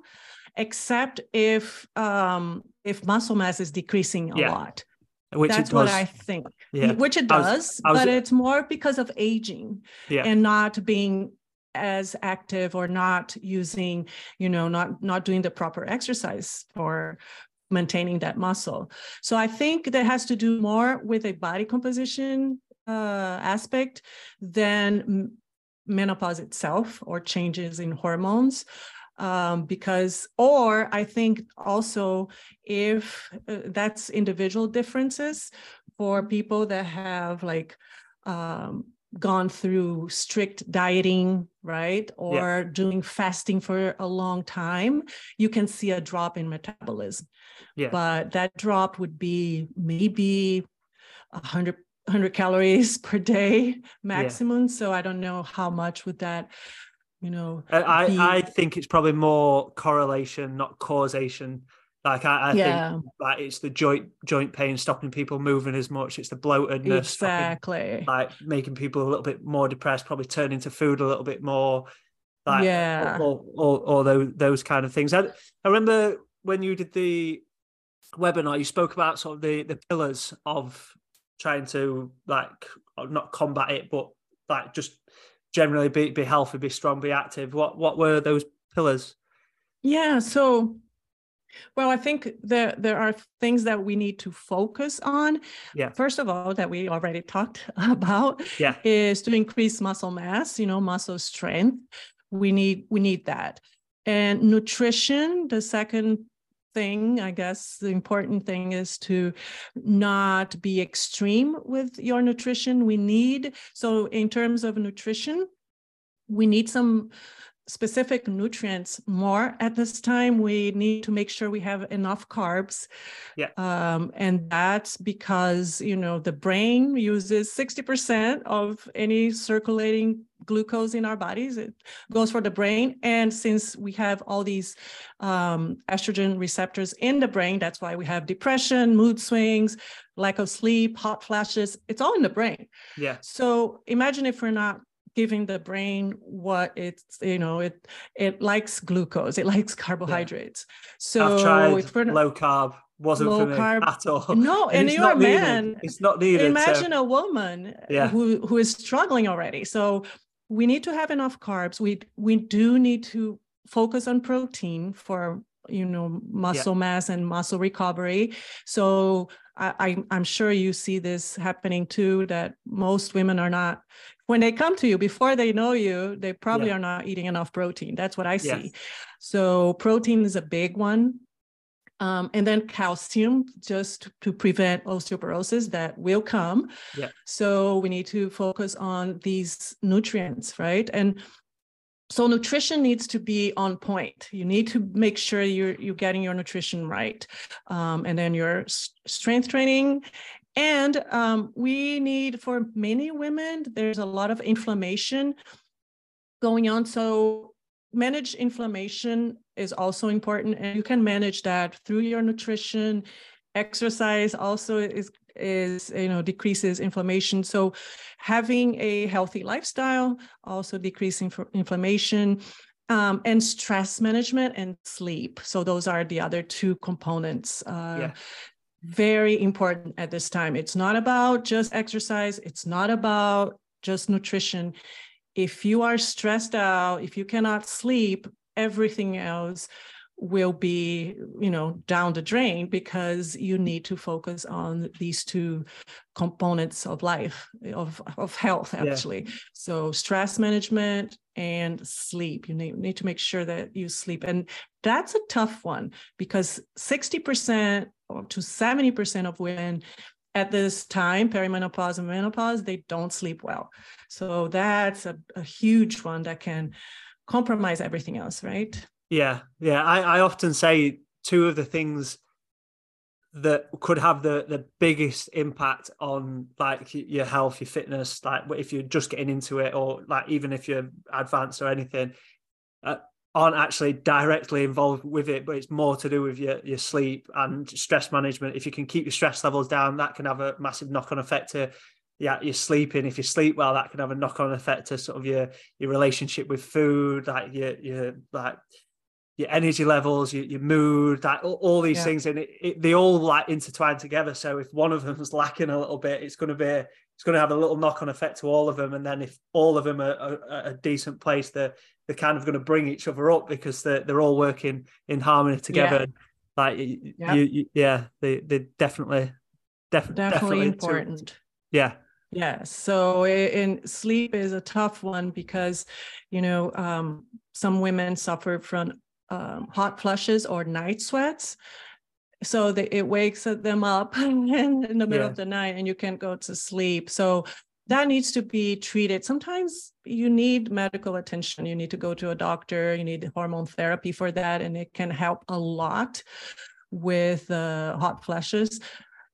except if um, if muscle mass is decreasing a yeah. lot. Which That's what I think. Yeah. Which it does, was, was, but it's more because of aging yeah. and not being as active or not using, you know, not not doing the proper exercise for maintaining that muscle. So I think that has to do more with a body composition uh, aspect than menopause itself or changes in hormones um, because or i think also if uh, that's individual differences for people that have like um, gone through strict dieting right or yeah. doing fasting for a long time you can see a drop in metabolism yeah. but that drop would be maybe 100 100 calories per day maximum yeah. so i don't know how much would that you know i be... i think it's probably more correlation not causation. Like i, I yeah. think like it's the joint joint pain stopping people moving as much. It's the bloatedness exactly. stopping, like making people a little bit more depressed probably turning to food a little bit more like yeah. or, all, all those those kind of things. I, I remember when you did the webinar you spoke about sort of the the pillars of trying to like not combat it but like just generally be be healthy, be strong, be active. What what were those pillars? Yeah, so well, I think there there are things that we need to focus on. Yeah. First of all, that we already talked about yeah. is to increase muscle mass, you know, muscle strength. We need we need that. And nutrition, the second thing, I guess the important thing is to not be extreme with your nutrition. We need, so in terms of nutrition, we need some specific nutrients more at this time. We need to make sure we have enough carbs. Yeah. Um, and that's because you know the brain uses 60% of any circulating glucose in our bodies. It goes for the brain. And since we have all these um, estrogen receptors in the brain that's why we have depression mood swings lack of sleep hot flashes. It's all in the brain. Yeah. So imagine if we're not giving the brain what it's you know it it likes glucose it likes carbohydrates yeah. so I've tried low carb wasn't low for me carb, at all no and, and you're a man needed. it's not needed imagine so. a woman uh, yeah. who who is struggling already so we need to have enough carbs we we do need to focus on protein for you know muscle yeah. mass and muscle recovery so I, I'm sure you see this happening too that most women are not when they come to you before they know you they probably yeah. are not eating enough protein that's what i see yes. so protein is a big one um, and then calcium just to prevent osteoporosis that will come yeah. so we need to focus on these nutrients right and so nutrition needs to be on point you need to make sure you're you're getting your nutrition right um, and then your strength training and um, we need, for many women, there's a lot of inflammation going on. So manage inflammation is also important. And you can manage that through your nutrition. Exercise also is is you know decreases inflammation so having a healthy lifestyle also decreasing inflammation um, and stress management and sleep so those are the other two components uh, yeah very important at this time. It's not about just exercise, it's not about just nutrition. If you are stressed out, if you cannot sleep, everything else will be you know down the drain because you need to focus on these two components of life of, of health actually yeah. so stress management and sleep you need, need to make sure that you sleep and that's a tough one because 60% to 70% of women at this time, perimenopause and menopause, they don't sleep well. So that's a, a huge one that can compromise everything else, right? Yeah, yeah. I, I often say two of the things that could have the the biggest impact on like your health, your fitness, like if you're just getting into it, or like even if you're advanced or anything, uh, aren't actually directly involved with it, but it's more to do with your, your sleep and stress management. If you can keep your stress levels down, that can have a massive knock on effect to yeah, you're sleeping. If you sleep well, that can have a knock on effect to sort of your your relationship with food, like your your like your energy levels, your, your mood, that all, all these yeah. things, and it, it, they all like intertwine together. So if one of them is lacking a little bit, it's going to be it's going to have a little knock on effect to all of them. And then if all of them are, are, are a decent place, they're they're kind of going to bring each other up because they're they're all working in harmony together. Yeah. Like yeah. You, you, yeah, they they definitely def- definitely, definitely important. To, yeah. Yeah. So in sleep is a tough one because, you know, um, some women suffer from um, hot flushes or night sweats. So that it wakes them up in, in the middle yeah. of the night and you can't go to sleep. So that needs to be treated. Sometimes you need medical attention. You need to go to a doctor. You need hormone therapy for that, and it can help a lot with uh, hot flashes.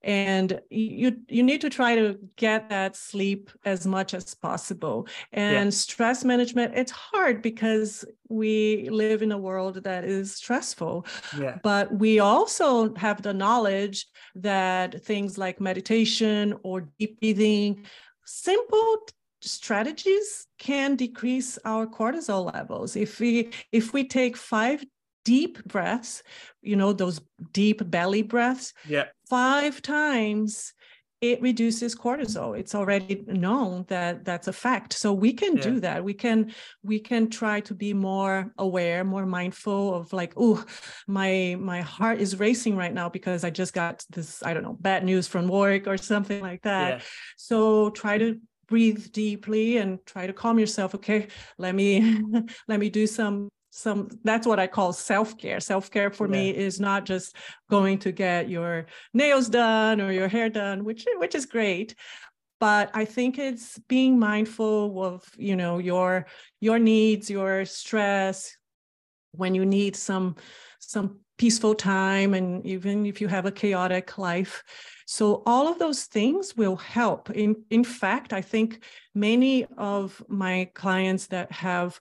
And you you need to try to get that sleep as much as possible. And yeah. stress management, it's hard because we live in a world that is stressful. Yeah. But we also have the knowledge that things like meditation or deep breathing simple strategies can decrease our cortisol levels if we if we take five deep breaths you know those deep belly breaths yeah. five times it reduces cortisol. It's already known that that's a fact. So we can yeah. do that. We can we can try to be more aware more mindful of like oh my my heart is racing right now because i just got this i don't know bad news from work or something like that. Yeah. so try to breathe deeply and try to calm yourself. Okay let me let me do some some that's what i call self-care. Self-care for yeah. me is not just going to get your nails done or your hair done which which is great but i think it's being mindful of you know your your needs your stress. When you need some some peaceful time and even if you have a chaotic life. So all of those things will help. In in fact i think many of my clients that have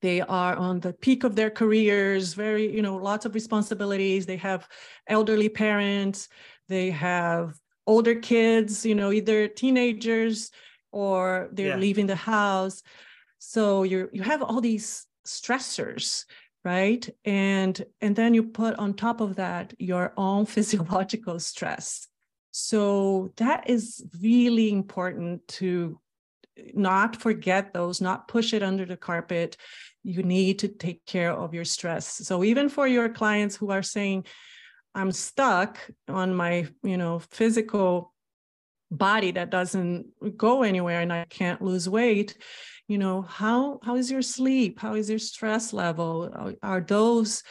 they are on the peak of their careers very you know lots of responsibilities. They have elderly parents. They have older kids you know either teenagers or they're yeah. leaving the house. So you you have all these stressors right? And and then you put on top of that your own physiological stress. So that is really important to not forget those not push it under the carpet. You need to take care of your stress. So even for your clients who are saying i'm stuck on my you know physical body that doesn't go anywhere and i can't lose weight you know how how is your sleep? How is your stress level? Are, are those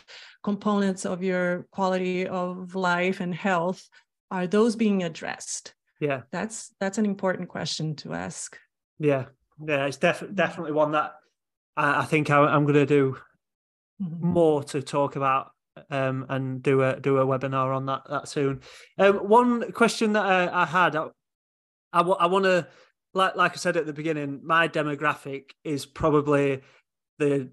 components of your quality of life and health are those being addressed? Yeah. That's that's an important question to ask yeah yeah it's def- definitely one that I, I think I, am going to do mm-hmm. more to talk about um, and do a do a webinar on that that soon. Um, one question that I, I had, I, I, I want to like like I said at the beginning, my demographic is probably the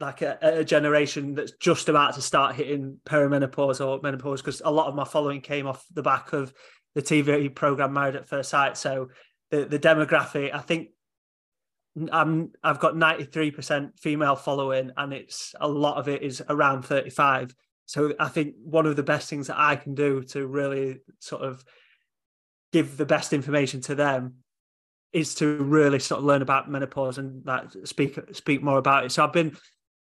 like a, a, generation that's just about to start hitting perimenopause or menopause because a lot of my following came off the back of the TV program Married at First Sight. So the the demographic, I think I'm I've got 93% female following and it's a lot of it is around 35. So I think one of the best things that I can do to really sort of give the best information to them is to really sort of learn about menopause and that speak speak more about it. So I've been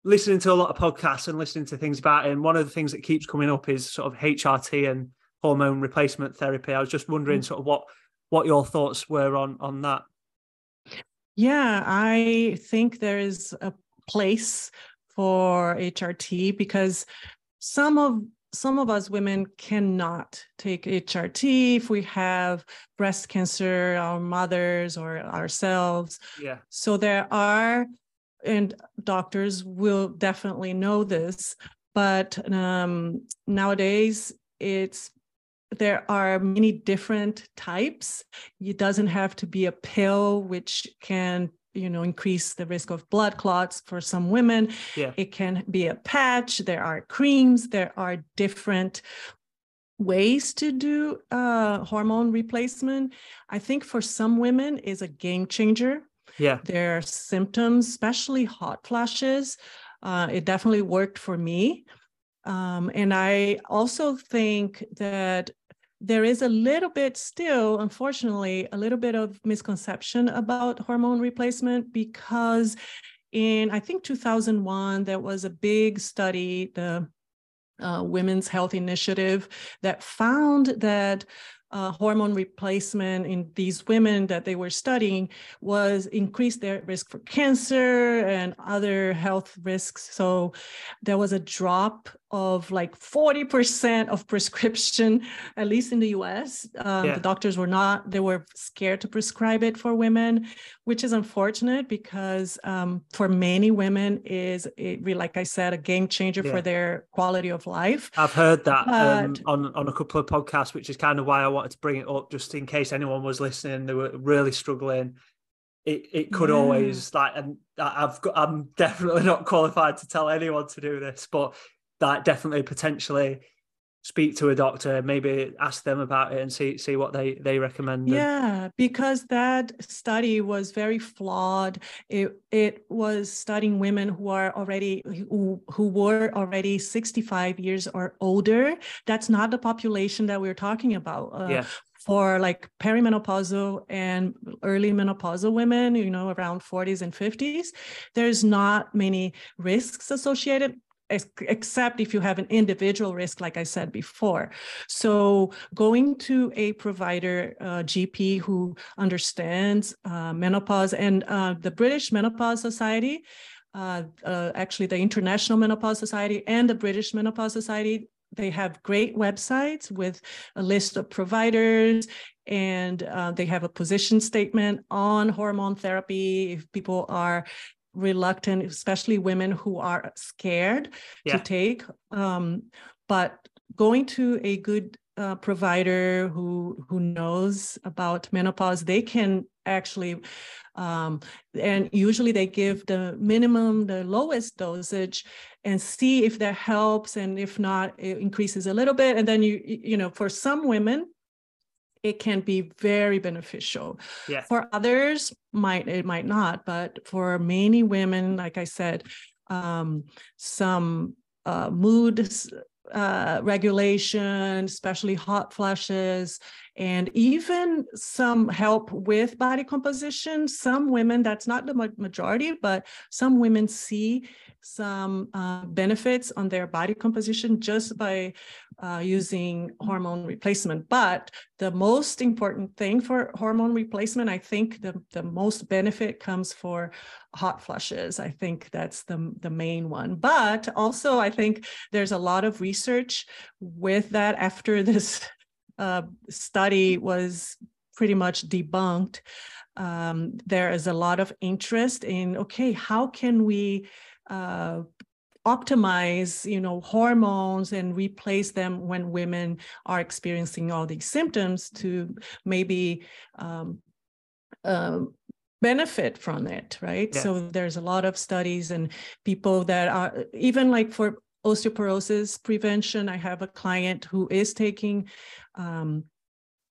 listening to a lot of podcasts and listening to things about it. And one of the things that keeps coming up is sort of HRT and hormone replacement therapy. I was just wondering mm. sort of what what your thoughts were on on that. Yeah, I think there is a place for HRT because some of some of us women cannot take HRT if we have breast cancer, our mothers or ourselves. Yeah. So there are, and doctors will definitely know this, but um, nowadays it's there are many different types. It doesn't have to be a pill, which can you know increase the risk of blood clots for some women. Yeah. it can be a patch. There are creams. There are different ways to do uh, hormone replacement. I think for some women is a game changer. Yeah. Their symptoms especially hot flashes uh, it definitely worked for me um, and I also think that there is a little bit still, unfortunately, a little bit of misconception about hormone replacement because in, I think, 2001, there was a big study, the uh, Women's Health Initiative, that found that uh, hormone replacement in these women that they were studying was increased their risk for cancer and other health risks. So there was a drop of like 40% of prescription, at least in the US. Um, yeah. The doctors were not, they were scared to prescribe it for women, which is unfortunate because um, for many women is, it, like I said, a game changer yeah. for their quality of life. I've heard that but, um, on, on a couple of podcasts, which is kind of why I wanted to bring it up, just in case anyone was listening, they were really struggling. It, it could yeah. always like and I've got I'm definitely not qualified to tell anyone to do this, but that definitely potentially speak to a doctor maybe ask them about it and see see what they they recommend yeah because that study was very flawed. It it was studying women who are already who, who were already 65 years or older. That's not the population that we're talking about uh, yeah. for like perimenopausal and early menopausal women, you know, around 40s and 50s, there's not many risks associated except if you have an individual risk, like I said before. So going to a provider, uh, GP who understands uh, menopause and uh, the British Menopause Society uh, uh, actually the International Menopause Society and the British Menopause Society. They have great websites with a list of providers, and uh, they have a position statement on hormone therapy. If people are reluctant, especially women who are scared yeah. to take, um, but going to a good uh, provider who who knows about menopause, they can actually um, and usually they give the minimum the lowest dosage and see if that helps and if not it increases a little bit and then you you know for some women it can be very beneficial yeah. for others might it might not but for many women like i said um, some uh, mood uh, regulation, especially hot flushes, and even some help with body composition. Some women, that's not the majority, but some women see some uh, benefits on their body composition just by uh, using hormone replacement. But the most important thing for hormone replacement, I think the, the most benefit comes for hot flushes. I think that's the, the main one. But also, I think there's a lot of research with that after this uh, study was pretty much debunked. Um, there is a lot of interest in okay, how can we uh, optimize you know hormones and replace them when women are experiencing all these symptoms to maybe um, um, benefit from it right yeah. so there's a lot of studies and people that are even like for osteoporosis prevention i have a client who is taking um,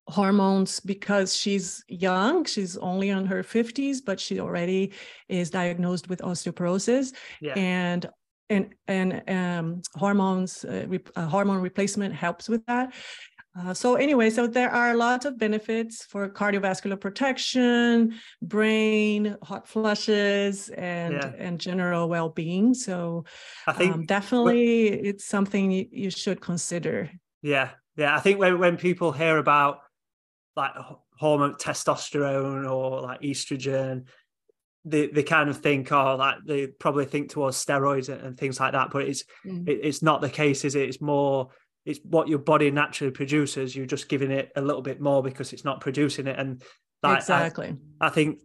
hormones because she's young. She's only on her 50s but she already is diagnosed with osteoporosis. Yeah. and and and um, hormones uh, re- uh, hormone replacement helps with that. Uh, so anyway so there are lots of benefits for cardiovascular protection brain hot flushes and yeah. and general well-being. So i think um, definitely it's something you should consider. Yeah yeah i think when, when people hear about like hormone testosterone or like estrogen they, they kind of think oh like they probably think towards steroids and, things like that but it's mm. it, it's not the case is it? It's more it's what your body naturally produces. You're just giving it a little bit more because it's not producing it. And like, exactly. I, I think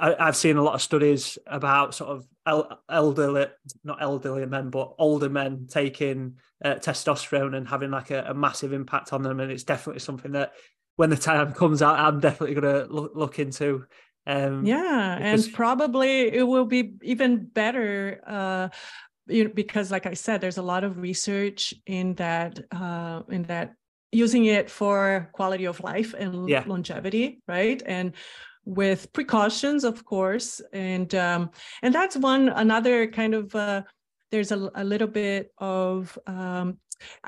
I, have seen a lot of studies about sort of el- elderly, not elderly men, but older men taking uh, testosterone and having like a, a, massive impact on them. And it's definitely something that when the time comes out, I'm definitely going to look, look into. Um, yeah, because... and probably it will be even better. Uh, you know, because, like I said, there's a lot of research in that uh, in that using it for quality of life and yeah. longevity, right? And with precautions, of course, and um, and that's one another kind of. Uh, there's a, a little bit of um,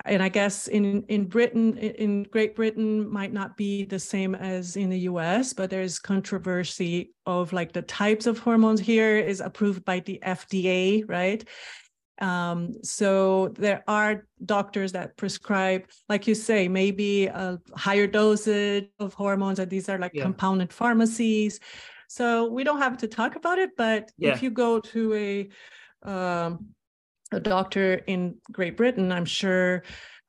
and I guess in in Britain, in Great Britain, might not be the same as in the U.S., but there's controversy of like the types of hormones here is approved by the FDA, right? Um, so there are doctors that prescribe, like you say, maybe a higher dosage of hormones, and these are like yeah. compounded pharmacies. So we don't have to talk about it, but yeah. if you go to a um, a doctor in Great Britain, I'm sure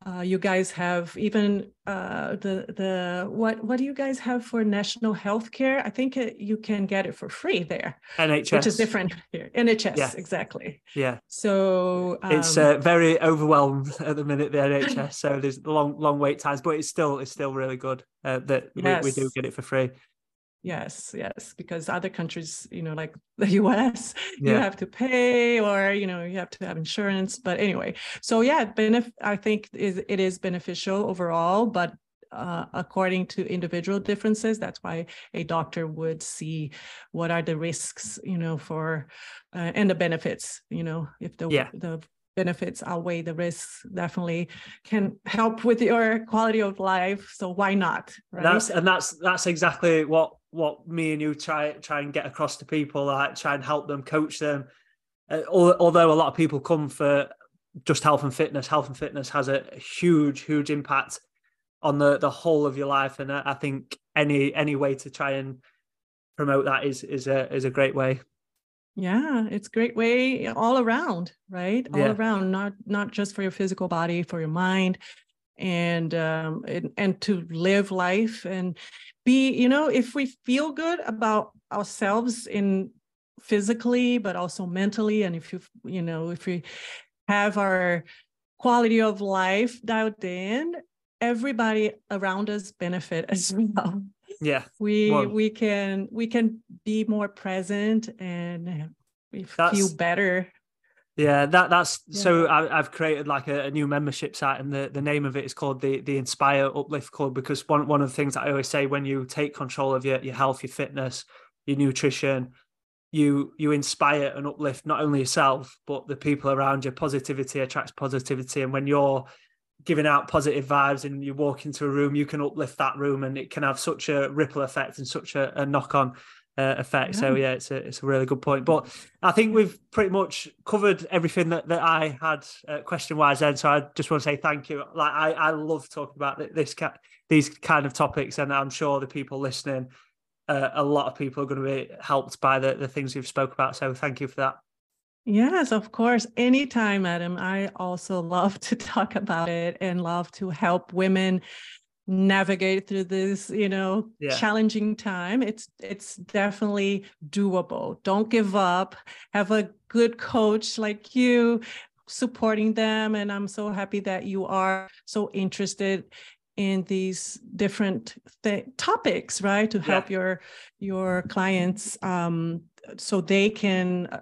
uh, you guys have even uh, the the what what do you guys have for national health care? I think it, you can get it for free there. NHS, which is different here. NHS, yeah. exactly. Yeah. So um, it's uh, very overwhelmed at the minute the NHS. so there's long long wait times, but it's still it's still really good uh, that yes. we, we do get it for free. Yes, yes, because other countries, you know, like the US, yeah. you have to pay or, you know, you have to have insurance. But anyway, so yeah, benef- I think is it is beneficial overall, but uh, according to individual differences, that's why a doctor would see what are the risks, you know, for uh, and the benefits, you know, if the yeah. the benefits outweigh the risks definitely can help with your quality of life so why not right that's and that's that's exactly what what me and you try try and get across to people like try and help them coach them uh, although a lot of people come for just health and fitness health and fitness has a huge huge impact on the the whole of your life and i think any any way to try and promote that is is a is a great way Yeah, it's great way all around, right? All Yeah. around, not not just for your physical body, for your mind, and um, and, and to live life and be, you know, if we feel good about ourselves in physically, but also mentally, and if you, you know, if we have our quality of life dialed in, everybody around us benefit as well Yeah. we Well- we can we can be more present and we feel better Yeah, that that's Yeah. so I, I've created like a, a new membership site, and the, the name of it is called the the Inspire Uplift Club because one one of the things that I always say when you take control of your your health, your fitness, your nutrition, you you inspire and uplift not only yourself but the people around you. Positivity attracts positivity, and when you're giving out positive vibes and you walk into a room, you can uplift that room, and it can have such a ripple effect and such a, a knock on uh, effect. So yeah, it's a it's a really good point. But I think we've pretty much covered everything that, that I had uh, question wise. Then, so I just want to say thank you. Like I, I love talking about this ca- these kind of topics, and I'm sure the people listening, uh, a lot of people are going to be helped by the the things you've spoke about. So thank you for that. yes of course anytime adam i also love to talk about it and love to help women navigate through this you know Yeah. challenging time it's it's definitely doable. Don't give up. Have a good coach like you supporting them and i'm so happy that you are so interested in these different th- topics right to help your your clients um so they can uh,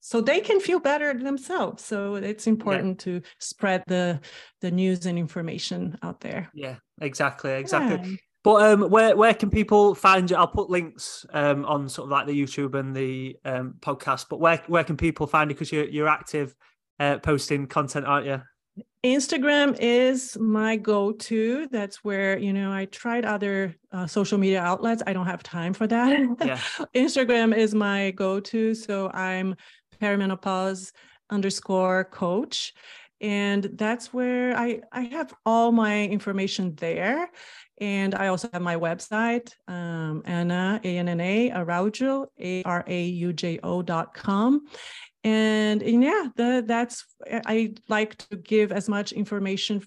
so they can feel better themselves. So it's important to spread the the news and information out there. Yeah, exactly, exactly. Yeah. But um, where where can people find you? I'll put links um on sort of like the YouTube and the um podcast. But where where can people find you? Because you're you're active, uh, posting content, aren't you? Instagram is my go-to. That's where you know I tried other uh, social media outlets. I don't have time for that. Yeah. Instagram is my go-to. So I'm perimenopause underscore coach, and that's where I I have all my information there. And I also have my website, um, Anna A N N A Araujo A R A U J O dot com and, and yeah the, that's i like to give as much information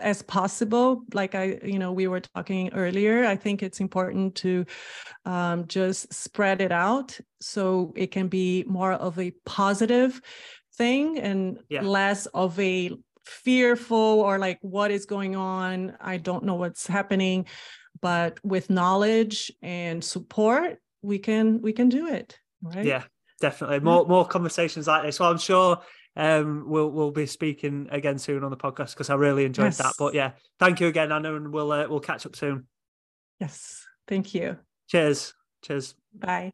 as possible like i you know we were talking earlier i think it's important to um, just spread it out so it can be more of a positive thing and Yeah. less of a fearful or like what is going on i don't know what's happening but with knowledge and support we can we can do it right Yeah, definitely. More more conversations like this. Well, I'm sure um we'll we'll be speaking again soon on the podcast because I really enjoyed that. But yeah, thank you again, Anna, and we'll uh, we'll catch up soon. yes thank you Cheers. Cheers. bye